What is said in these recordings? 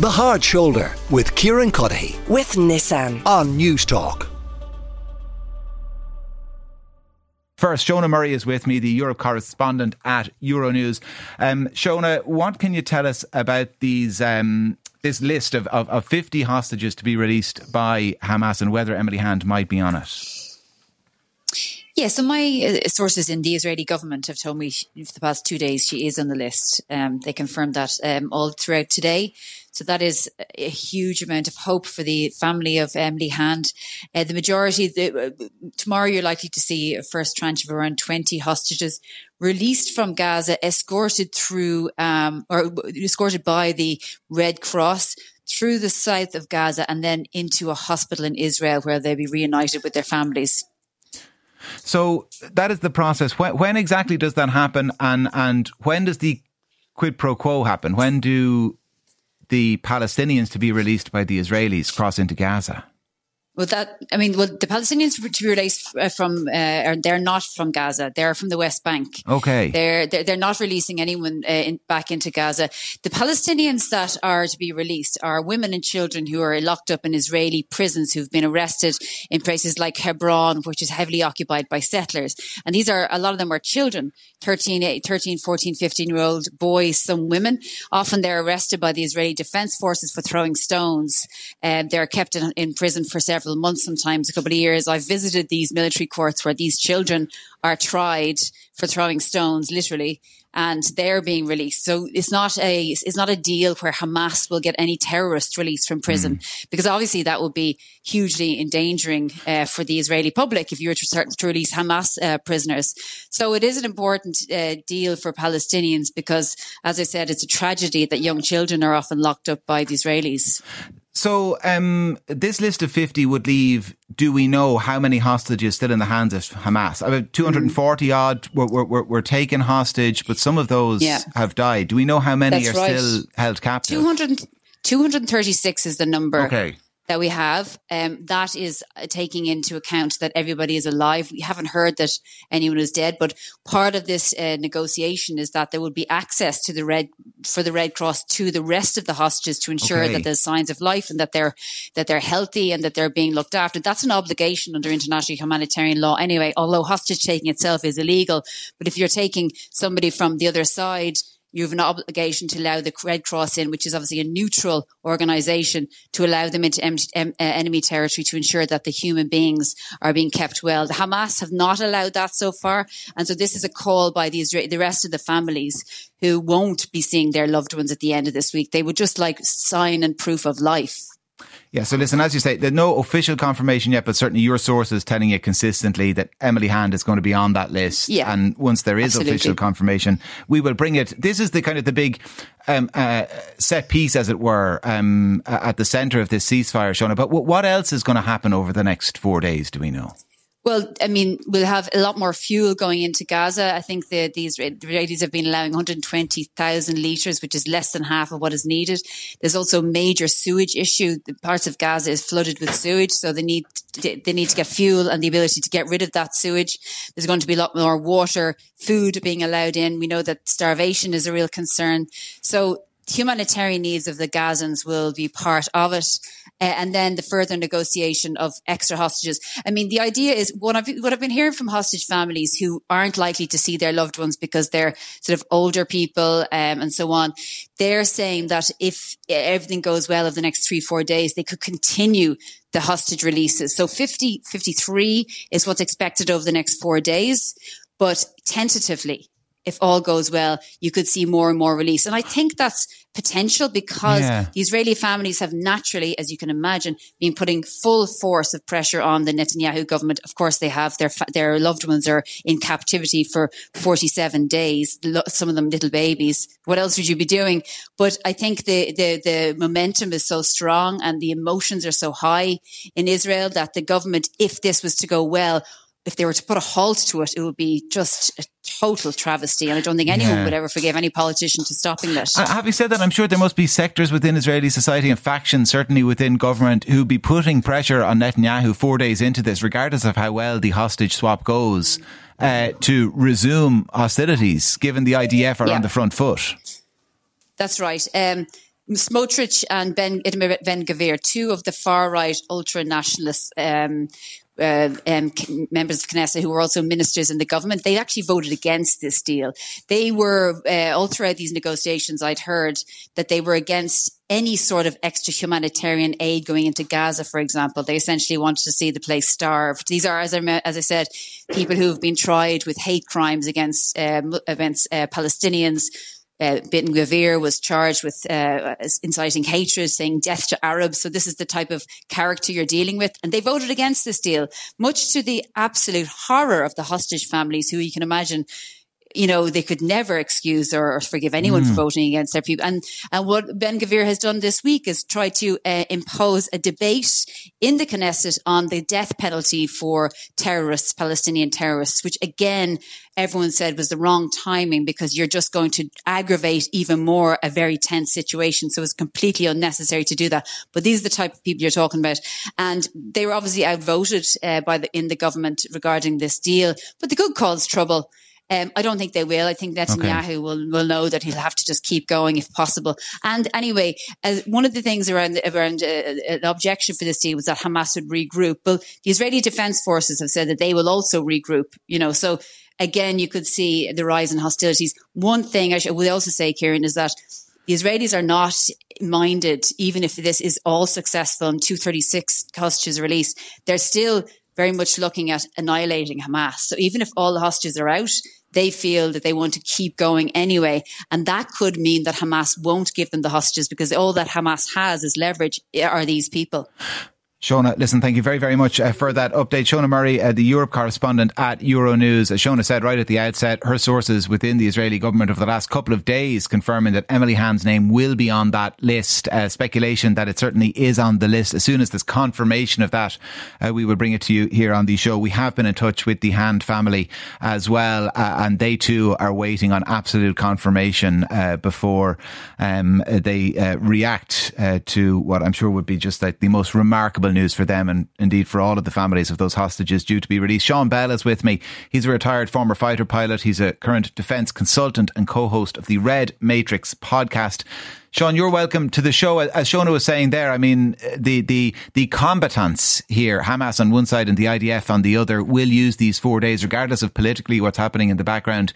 The Hard Shoulder with Kieran Cuddihy with Nissan. on Newstalk. First, Shona Murray is with me, the Europe correspondent at Euronews. Um, Shona, what can you tell us about these um, this list of, of, of 50 hostages to be released by Hamas and whether Emily Hand might be on it? Yeah, so my uh, sources in the Israeli government have told me for the past two days she is on the list. Um, they confirmed that um, all throughout today. So that is a huge amount of hope for the family of Emily Hand. Uh, the majority, the, uh, tomorrow you're likely to see a first tranche of around 20 hostages released from Gaza, escorted through, um, or escorted by the Red Cross through the south of Gaza and then into a hospital in Israel where they'll be reunited with their families. So that is the process. When, when exactly does that happen, and and when does the quid pro quo happen? When do the Palestinians to be released by the Israelis cross into Gaza? Well, that I mean, well, the Palestinians to be released uh, from, uh, they're not from Gaza. They're from the West Bank. Okay, they're they're, they're not releasing anyone uh, in, back into Gaza. The Palestinians that are to be released are women and children who are locked up in Israeli prisons who've been arrested in places like Hebron, which is heavily occupied by settlers. And these are a lot of them are children, 13, 13 14, 15 year old boys, some women. Often they're arrested by the Israeli Defense Forces for throwing stones. Um, they're kept in, in prison for several several months, sometimes a couple of years. I've visited these military courts where these children are tried for throwing stones, literally, and they're being released. So it's not a it's not a deal where Hamas will get any terrorists released from prison mm. because obviously that would be hugely endangering uh, for the Israeli public if you were to start to release Hamas uh, prisoners. So it is an important uh, deal for Palestinians because, as I said, it's a tragedy that young children are often locked up by the Israelis. So, um, this list of 50 would leave, do we know how many hostages still in the hands of Hamas? About 240 mm. odd were, were, were, taken hostage, but some of those yeah. have died. Do we know how many That's are right. still held captive? 200, 236 is the number. Okay that we have, um, that is uh, taking into account that everybody is alive. We haven't heard that anyone is dead, but part of this uh, negotiation is that there would be access to the red for the Red Cross to the rest of the hostages to ensure okay. that there's signs of life and that they're that they're healthy and that they're being looked after. That's an obligation under international humanitarian law anyway. Although hostage taking itself is illegal, but if you're taking somebody from the other side you have an obligation to allow the Red Cross in, which is obviously a neutral organisation, to allow them into uh, enemy territory to ensure that the human beings are being kept well. The Hamas have not allowed that so far, and so this is a call by the Israel- the rest of the families who won't be seeing their loved ones at the end of this week. They would just like sign and proof of life. Yeah, so listen, as you say, there's no official confirmation yet, but certainly your sources telling you consistently that Emily Hand is going to be on that list. Yeah, and once there is absolutely. official confirmation, we will bring it. This is the kind of the big um, uh, set piece, as it were, um, at the centre of this ceasefire, Shona. But what else is going to happen over the next four days? Do we know? Well, I mean, we'll have a lot more fuel going into Gaza. I think the, the Israelis have been allowing 120,000 litres, which is less than half of what is needed. There's also a major sewage issue. The parts of Gaza is flooded with sewage, so they need to, they need to get fuel and the ability to get rid of that sewage. There's going to be a lot more water, food being allowed in. We know that starvation is a real concern. So humanitarian needs of the Gazans will be part of it. Uh, and then the further negotiation of extra hostages. I mean, the idea is what I've, what I've been hearing from hostage families who aren't likely to see their loved ones because they're sort of older people um, and so on. They're saying that if everything goes well over the next three, four days, they could continue the hostage releases. So 50, 53 is what's expected over the next four days. But tentatively, if all goes well, you could see more and more release. And I think that's potential because yeah. the Israeli families have naturally, as you can imagine, been putting full force of pressure on the Netanyahu government. Of course, they have their their loved ones are in captivity for 47 days. Some of them little babies. What else would you be doing? But I think the the the momentum is so strong and the emotions are so high in Israel that the government, if this was to go well, if they were to put a halt to it, it would be just a total travesty. And I don't think anyone yeah. would ever forgive any politician to stopping that. Uh, having said that, I'm sure there must be sectors within Israeli society and factions, certainly within government, who'd be putting pressure on Netanyahu four days into this, regardless of how well the hostage swap goes, uh, to resume hostilities, given the IDF are yeah. on the front foot. That's right. Um, Smotrich and Ben Ben Gvir, two of the far right ultra nationalists, um, uh, um, members of Knesset who were also ministers in the government, they actually voted against this deal. They were uh, all throughout these negotiations. I'd heard that they were against any sort of extra humanitarian aid going into Gaza, for example. They essentially wanted to see the place starved. These are, as I, as I said, people who have been tried with hate crimes against, uh, against Palestinians uh, Ben Gvir was charged with uh, inciting hatred, saying death to Arabs. So this is the type of character you're dealing with. And they voted against this deal, much to the absolute horror of the hostage families, who you can imagine you know, they could never excuse or, forgive anyone mm. for voting against their people. And, and what Ben Gvir has done this week is try to uh, impose a debate in the Knesset on the death penalty for terrorists, Palestinian terrorists, which again, everyone said was the wrong timing because you're just going to aggravate even more a very tense situation. So it's completely unnecessary to do that. But these are the type of people you're talking about. And they were obviously outvoted uh, by the, in the government regarding this deal, but the good cause trouble. Um, I don't think they will. I think Netanyahu okay. will, will know that he'll have to just keep going if possible. And anyway, uh, one of the things around around uh, an objection for this deal was that Hamas would regroup. But the Israeli Defense Forces have said that they will also regroup. You know, so again, you could see the rise in hostilities. One thing I should, would also say, Kieran, is that the Israelis are not minded, even if this is all successful and 236 hostages released, they're still very much looking at annihilating Hamas. So even if all the hostages are out, they feel that they want to keep going anyway. And that could mean that Hamas won't give them the hostages because all that Hamas has is leverage eh, are these people. Shona, listen, thank you very, very much uh, for that update. Shona Murray, uh, the Europe correspondent at Euronews. As Shona said right at the outset, her sources within the Israeli government over the last couple of days confirming that Emily Hand's name will be on that list. Uh, speculation that it certainly is on the list. As soon as there's confirmation of that, uh, we will bring it to you here on the show. We have been in touch with the Hand family as well, uh, and they too are waiting on absolute confirmation uh, before um, they react to what I'm sure would be just like the most remarkable news for them and indeed for all of the families of those hostages due to be released. Sean Bell is with me. He's a retired former fighter pilot. He's a current defence consultant and co-host of the Red Matrix podcast. Sean, you're welcome to the show. As Shona was saying there, I mean, the, the, the combatants here, Hamas on one side and the IDF on the other, will use these four days, regardless of politically what's happening in the background,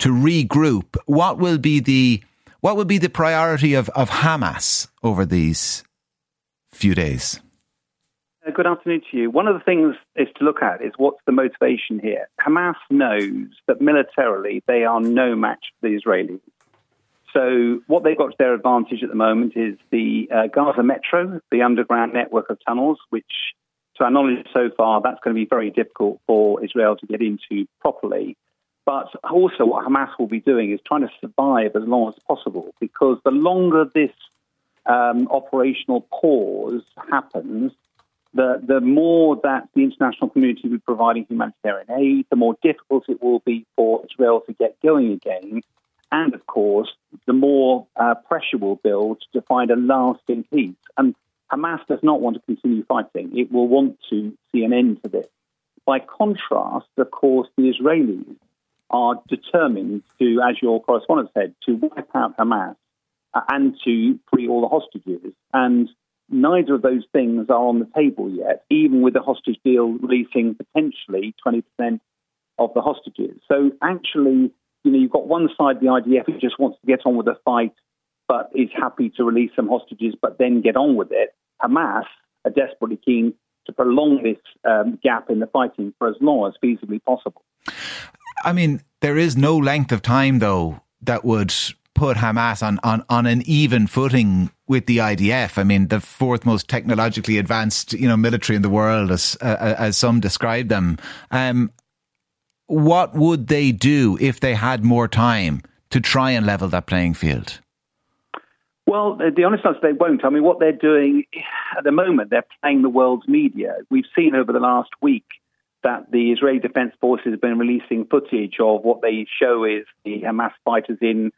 to regroup. What will be the, what will be the priority of, of Hamas over these few days? Uh, good afternoon to you. One of the things is to look at is what's the motivation here. Hamas knows that militarily they are no match for the Israelis. So what they've got to their advantage at the moment is the uh, Gaza Metro, the underground network of tunnels, which, to our knowledge so far, that's going to be very difficult for Israel to get into properly. But also, what Hamas will be doing is trying to survive as long as possible, because the longer this um, operational pause happens, the, the more that the international community will be providing humanitarian aid, the more difficult it will be for Israel to get going again. And of course, the more uh, pressure will build to find a lasting peace. And Hamas does not want to continue fighting. It will want to see an end to this. By contrast, of course, the Israelis are determined to, as your correspondent said, to wipe out Hamas uh, and to free all the hostages. And neither of those things are on the table yet, even with the hostage deal releasing potentially 20% of the hostages. So actually, you know, you've got one side, the IDF, who just wants to get on with the fight, but is happy to release some hostages, but then get on with it. Hamas are desperately keen to prolong this um, gap in the fighting for as long as feasibly possible. I mean, there is no length of time, though, that would put Hamas on, on, on an even footing with the IDF. I mean, the fourth most technologically advanced, you know, military in the world, as uh, as some describe them. Um, what would they do if they had more time to try and level that playing field? Well, the honest answer, is they won't. I mean, what they're doing at the moment, they're playing the world's media. We've seen over the last week that the Israeli Defense Forces have been releasing footage of what they show is the Hamas fighters in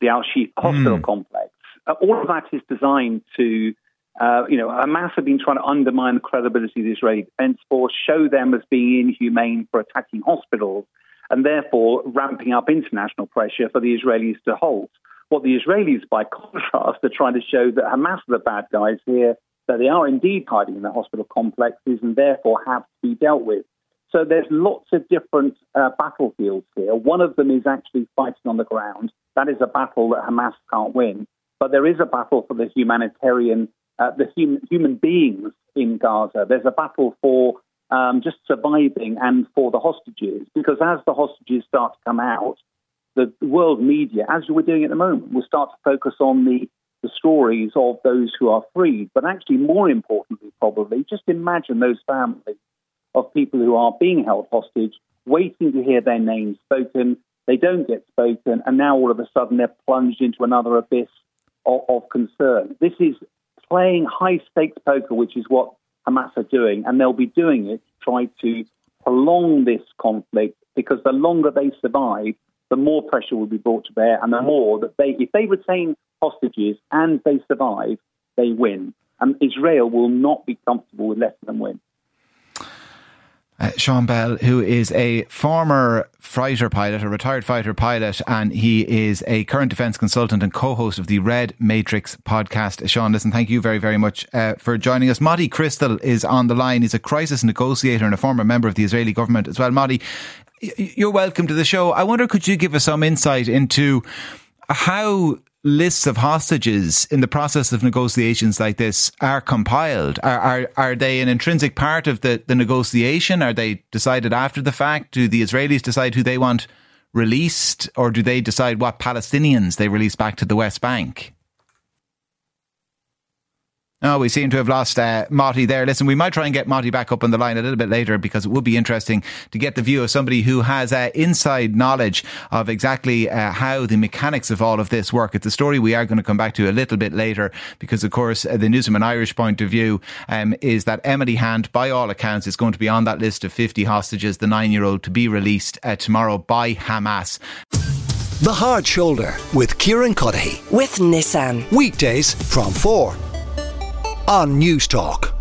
the Al Shifa hospital mm. complex. Uh, all of that is designed to, uh, you know, Hamas have been trying to undermine the credibility of the Israeli Defense Force, show them as being inhumane for attacking hospitals, and therefore ramping up international pressure for the Israelis to halt. What the Israelis, by contrast, are trying to show that Hamas are the bad guys here, that they are indeed hiding in the hospital complexes and therefore have to be dealt with. So there's lots of different uh, battlefields here. One of them is actually fighting on the ground. That is a battle that Hamas can't win. But there is a battle for the humanitarian, uh, the hum- human beings in Gaza. There's a battle for um, just surviving and for the hostages. Because as the hostages start to come out, the world media, as we're doing at the moment, will start to focus on the, the stories of those who are freed. But actually, more importantly, probably, just imagine those families of people who are being held hostage, waiting to hear their names spoken. They don't get spoken, and now all of a sudden they're plunged into another abyss of, of concern. This is playing high stakes poker, which is what Hamas are doing, and they'll be doing it to try to prolong this conflict because the longer they survive, the more pressure will be brought to bear, and the more that they, if they retain hostages and they survive, they win. And Israel will not be comfortable with less than win. Uh, Sean Bell, who is a former fighter pilot, a retired fighter pilot, and he is a current defence consultant and co-host of the Red Matrix podcast. Sean, listen, thank you very, very much uh, for joining us. Moti Crystal is on the line. He's a crisis negotiator and a former member of the Israeli government as well. Moti, you're welcome to the show. I wonder, could you give us some insight into how lists of hostages in the process of negotiations like this are compiled? Are, are, are they an intrinsic part of the, the negotiation? Are they decided after the fact? Do the Israelis decide who they want released, or do they decide what Palestinians they release back to the West Bank? Oh, we seem to have lost uh, Moti there. Listen, we might try and get Marty back up on the line a little bit later because it would be interesting to get the view of somebody who has uh, inside knowledge of exactly uh, how the mechanics of all of this work. It's a story we are going to come back to a little bit later because, of course, uh, the news from an Irish point of view um, is that Emily Hand, by all accounts, is going to be on that list of 50 hostages, the nine year old to be released uh, tomorrow by Hamas. The Hard Shoulder with Kieran Cuddihy. With Nissan. Weekdays from 4 on Newstalk.